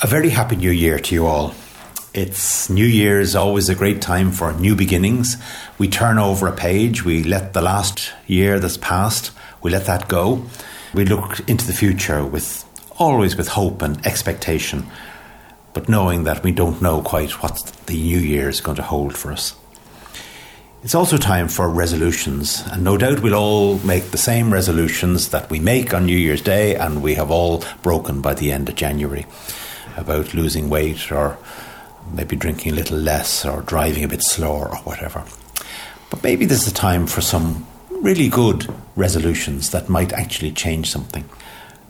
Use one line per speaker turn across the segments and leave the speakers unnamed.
A very happy new year to you all. It's New Year's always a great time for new beginnings. We turn over a page, we let the last year that's passed, we let that go. We look into the future with always with hope and expectation, but knowing that we don't know quite what the new year is going to hold for us. It's also time for resolutions, and no doubt we'll all make the same resolutions that we make on New Year's Day and we have all broken by the end of January about losing weight or maybe drinking a little less or driving a bit slower or whatever. But maybe this is a time for some really good resolutions that might actually change something.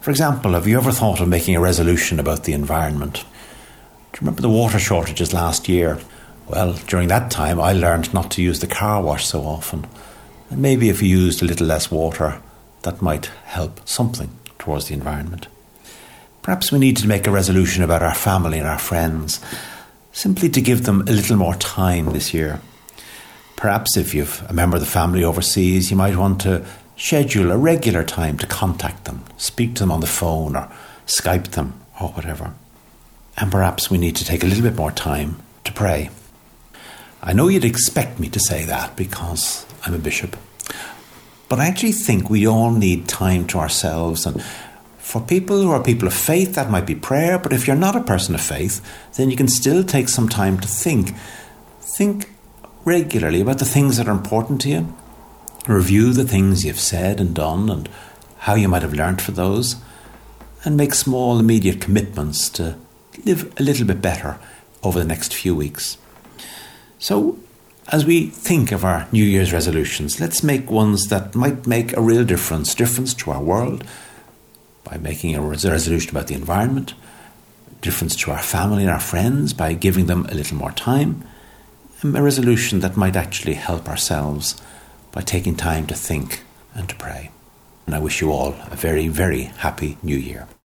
For example, have you ever thought of making a resolution about the environment? Do you remember the water shortages last year? Well, during that time, I learned not to use the car wash so often. And maybe if you used a little less water, that might help something towards the environment. Perhaps we need to make a resolution about our family and our friends, simply to give them a little more time this year. Perhaps if you've a member of the family overseas, you might want to schedule a regular time to contact them, speak to them on the phone or Skype them or whatever. And perhaps we need to take a little bit more time to pray. I know you'd expect me to say that because I'm a bishop. But I actually think we all need time to ourselves and for people who are people of faith, that might be prayer, but if you're not a person of faith, then you can still take some time to think. Think regularly about the things that are important to you. Review the things you've said and done and how you might have learnt for those. And make small, immediate commitments to live a little bit better over the next few weeks. So, as we think of our New Year's resolutions, let's make ones that might make a real difference, difference to our world, by making a resolution about the environment, difference to our family and our friends by giving them a little more time, a resolution that might actually help ourselves by taking time to think and to pray. And I wish you all a very, very happy new year.